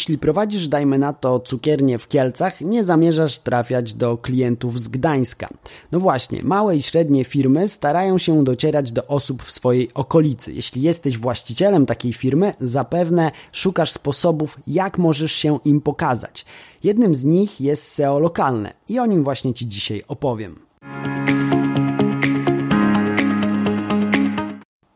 Jeśli prowadzisz, dajmy na to, cukiernię w Kielcach, nie zamierzasz trafiać do klientów z Gdańska. No właśnie, małe i średnie firmy starają się docierać do osób w swojej okolicy. Jeśli jesteś właścicielem takiej firmy, zapewne szukasz sposobów, jak możesz się im pokazać. Jednym z nich jest SEO lokalne i o nim właśnie Ci dzisiaj opowiem.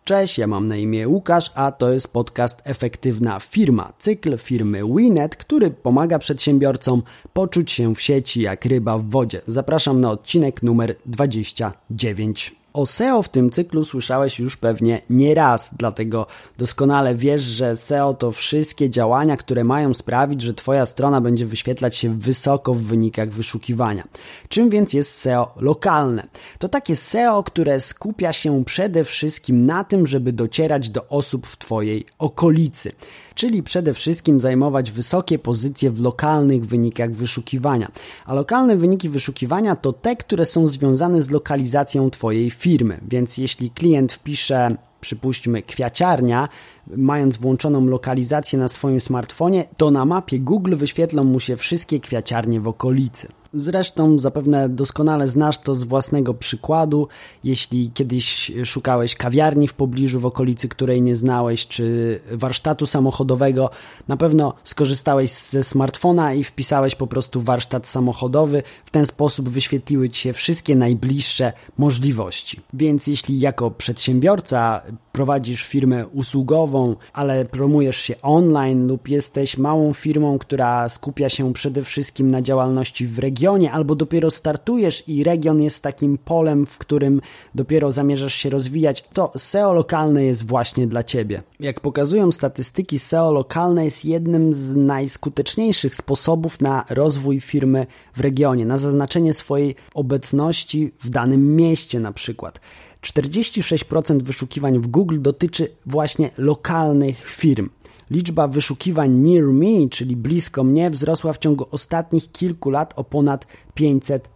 Cześć, ja mam na imię Łukasz, a to jest podcast Efektywna Firma, cykl firmy Winet, który pomaga przedsiębiorcom poczuć się w sieci jak ryba w wodzie. Zapraszam na odcinek numer 29. O SEO w tym cyklu słyszałeś już pewnie nie raz, dlatego doskonale wiesz, że SEO to wszystkie działania, które mają sprawić, że Twoja strona będzie wyświetlać się wysoko w wynikach wyszukiwania. Czym więc jest SEO lokalne? To takie SEO, które skupia się przede wszystkim na tym, żeby docierać do osób w Twojej okolicy czyli przede wszystkim zajmować wysokie pozycje w lokalnych wynikach wyszukiwania. A lokalne wyniki wyszukiwania to te, które są związane z lokalizacją Twojej firmy. Więc jeśli klient wpisze przypuśćmy kwiaciarnia, mając włączoną lokalizację na swoim smartfonie, to na mapie Google wyświetlą mu się wszystkie kwiaciarnie w okolicy. Zresztą zapewne doskonale znasz to z własnego przykładu. Jeśli kiedyś szukałeś kawiarni w pobliżu, w okolicy której nie znałeś, czy warsztatu samochodowego, na pewno skorzystałeś ze smartfona i wpisałeś po prostu warsztat samochodowy. W ten sposób wyświetliły ci się wszystkie najbliższe możliwości. Więc jeśli jako przedsiębiorca prowadzisz firmę usługową, ale promujesz się online lub jesteś małą firmą, która skupia się przede wszystkim na działalności w regionie, albo dopiero startujesz i region jest takim polem, w którym dopiero zamierzasz się rozwijać, to SEO lokalne jest właśnie dla Ciebie. Jak pokazują statystyki, SEO lokalne jest jednym z najskuteczniejszych sposobów na rozwój firmy w regionie, na zaznaczenie swojej obecności w danym mieście na przykład. 46% wyszukiwań w Google dotyczy właśnie lokalnych firm. Liczba wyszukiwań near me, czyli blisko mnie, wzrosła w ciągu ostatnich kilku lat o ponad 500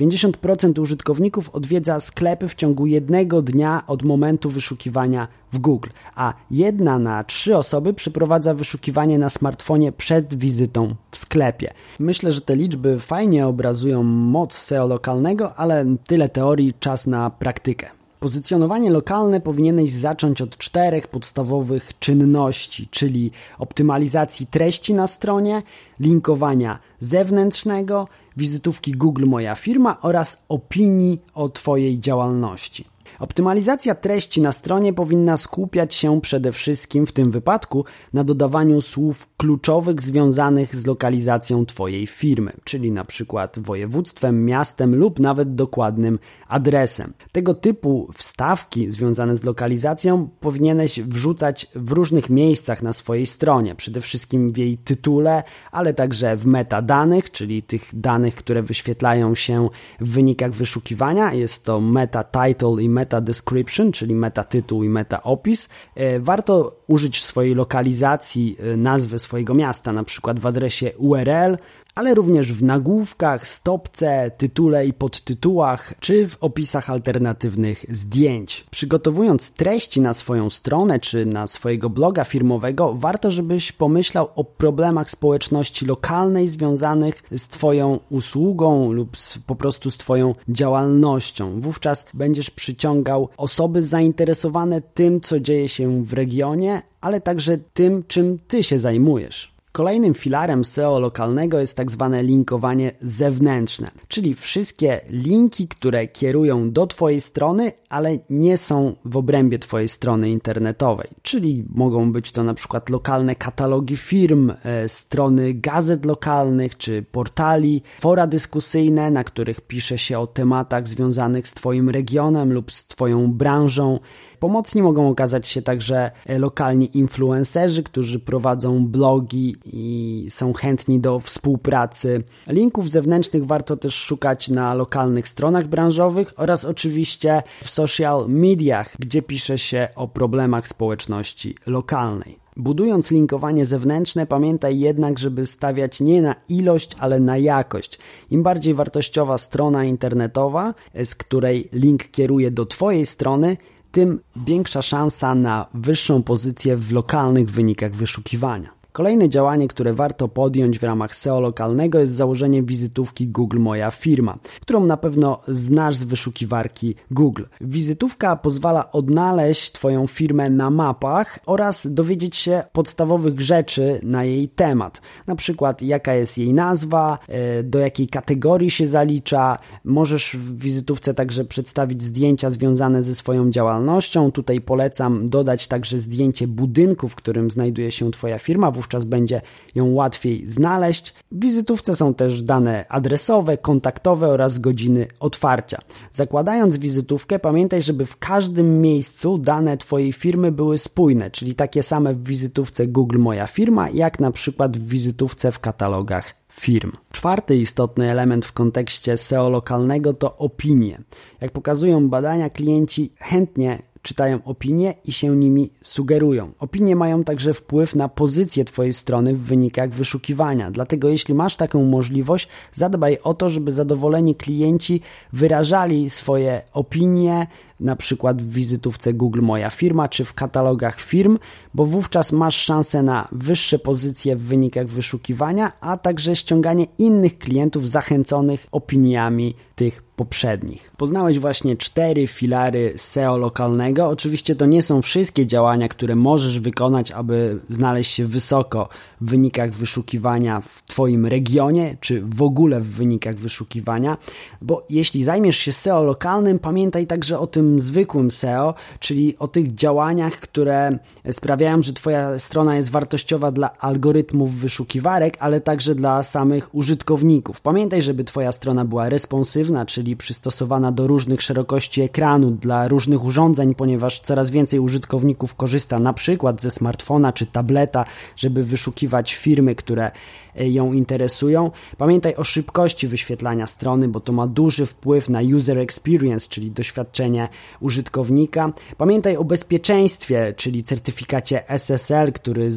50% użytkowników odwiedza sklepy w ciągu jednego dnia od momentu wyszukiwania w Google, a jedna na trzy osoby przeprowadza wyszukiwanie na smartfonie przed wizytą w sklepie. Myślę, że te liczby fajnie obrazują moc SEO lokalnego, ale tyle teorii, czas na praktykę. Pozycjonowanie lokalne powinieneś zacząć od czterech podstawowych czynności, czyli optymalizacji treści na stronie, linkowania zewnętrznego, wizytówki Google Moja Firma oraz opinii o Twojej działalności. Optymalizacja treści na stronie powinna skupiać się przede wszystkim w tym wypadku na dodawaniu słów kluczowych związanych z lokalizacją Twojej firmy, czyli na przykład województwem, miastem lub nawet dokładnym adresem. Tego typu wstawki związane z lokalizacją powinieneś wrzucać w różnych miejscach na swojej stronie, przede wszystkim w jej tytule, ale także w metadanych, czyli tych danych, które wyświetlają się w wynikach wyszukiwania. Jest to meta title i meta meta description, czyli meta tytuł i meta opis, e, warto użyć swojej lokalizacji e, nazwy swojego miasta, na przykład w adresie URL ale również w nagłówkach, stopce, tytule i podtytułach, czy w opisach alternatywnych zdjęć. Przygotowując treści na swoją stronę czy na swojego bloga firmowego, warto, żebyś pomyślał o problemach społeczności lokalnej związanych z Twoją usługą lub z, po prostu z Twoją działalnością. Wówczas będziesz przyciągał osoby zainteresowane tym, co dzieje się w regionie, ale także tym, czym Ty się zajmujesz. Kolejnym filarem SEO lokalnego jest tak zwane linkowanie zewnętrzne, czyli wszystkie linki, które kierują do Twojej strony, ale nie są w obrębie Twojej strony internetowej, czyli mogą być to na przykład lokalne katalogi firm, e, strony gazet lokalnych czy portali, fora dyskusyjne, na których pisze się o tematach związanych z Twoim regionem lub z Twoją branżą. Pomocni mogą okazać się także e, lokalni influencerzy, którzy prowadzą blogi i są chętni do współpracy. Linków zewnętrznych warto też szukać na lokalnych stronach branżowych oraz oczywiście w social mediach, gdzie pisze się o problemach społeczności lokalnej. Budując linkowanie zewnętrzne, pamiętaj jednak, żeby stawiać nie na ilość, ale na jakość. Im bardziej wartościowa strona internetowa, z której link kieruje do Twojej strony, tym większa szansa na wyższą pozycję w lokalnych wynikach wyszukiwania. Kolejne działanie, które warto podjąć w ramach SEO lokalnego jest założenie wizytówki Google Moja Firma, którą na pewno znasz z wyszukiwarki Google. Wizytówka pozwala odnaleźć Twoją firmę na mapach oraz dowiedzieć się podstawowych rzeczy na jej temat. Na przykład jaka jest jej nazwa, e, do jakiej kategorii się zalicza. Możesz w wizytówce także przedstawić zdjęcia związane ze swoją działalnością. Tutaj polecam dodać także zdjęcie budynku, w którym znajduje się Twoja firma, wówczas będzie ją łatwiej znaleźć. W wizytówce są też dane adresowe, kontaktowe oraz godziny otwarcia. Zakładając wizytówkę, pamiętaj, żeby w każdym miejscu dane Twojej firmy były spójne, czyli takie same w wizytówce Google Moja Firma, jak na przykład w wizytówce w katalogach firm. Czwarty istotny element w kontekście SEO lokalnego to opinie. Jak pokazują badania, klienci chętnie czytają opinie i się nimi sugerują. Opinie mają także wpływ na pozycję Twojej strony w wynikach wyszukiwania. Dlatego, jeśli masz taką możliwość, zadbaj o to, żeby zadowoleni klienci wyrażali swoje opinie, na przykład w wizytówce Google Moja Firma czy w katalogach firm, bo wówczas masz szansę na wyższe pozycje w wynikach wyszukiwania, a także ściąganie innych klientów zachęconych opiniami tych poprzednich. Poznałeś właśnie cztery filary SEO lokalnego. Oczywiście to nie są wszystkie działania, które możesz wykonać, aby znaleźć się wysoko w wynikach wyszukiwania w Twoim regionie, czy w ogóle w wynikach wyszukiwania, bo jeśli zajmiesz się SEO lokalnym, pamiętaj także o tym zwykłym SEO, czyli o tych działaniach, które sprawiają, że Twoja strona jest wartościowa dla algorytmów wyszukiwarek, ale także dla samych użytkowników. Pamiętaj, żeby Twoja strona była responsywna, czyli przystosowana do różnych szerokości ekranu, dla różnych urządzeń, ponieważ coraz więcej użytkowników korzysta na przykład ze smartfona czy tableta, żeby wyszukiwać firmy, które e, ją interesują. Pamiętaj o szybkości wyświetlania strony, bo to ma duży wpływ na user experience, czyli doświadczenie użytkownika. Pamiętaj o bezpieczeństwie, czyli certyfikacie SSL, który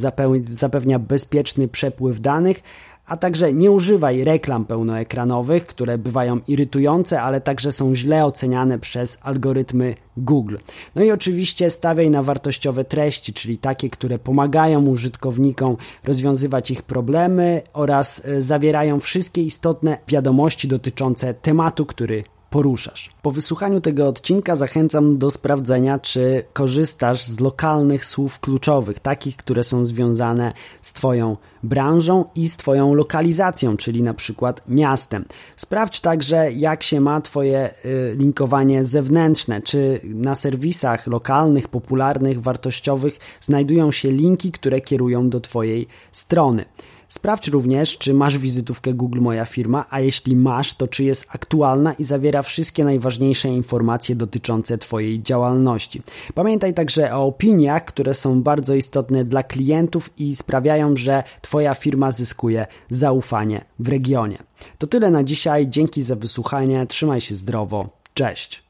zapewnia bezpieczny przepływ danych a także nie używaj reklam pełnoekranowych, które bywają irytujące, ale także są źle oceniane przez algorytmy Google. No i oczywiście stawiaj na wartościowe treści, czyli takie, które pomagają użytkownikom rozwiązywać ich problemy oraz e, zawierają wszystkie istotne wiadomości dotyczące tematu, który poruszasz. Po wysłuchaniu tego odcinka zachęcam do sprawdzenia, czy korzystasz z lokalnych słów kluczowych, takich, które są związane z Twoją branżą i z Twoją lokalizacją, czyli na przykład miastem. Sprawdź także, jak się ma Twoje y, linkowanie zewnętrzne, czy na serwisach lokalnych, popularnych, wartościowych znajdują się linki, które kierują do Twojej strony. Sprawdź również, czy masz wizytówkę Google Moja Firma, a jeśli masz, to czy jest aktualna i zawiera wszystkie najważniejsze informacje dotyczące Twojej działalności. Pamiętaj także o opiniach, które są bardzo istotne dla klientów i sprawiają, że Twoja firma zyskuje zaufanie w regionie. To tyle na dzisiaj. Dzięki za wysłuchanie. Trzymaj się zdrowo. Cześć.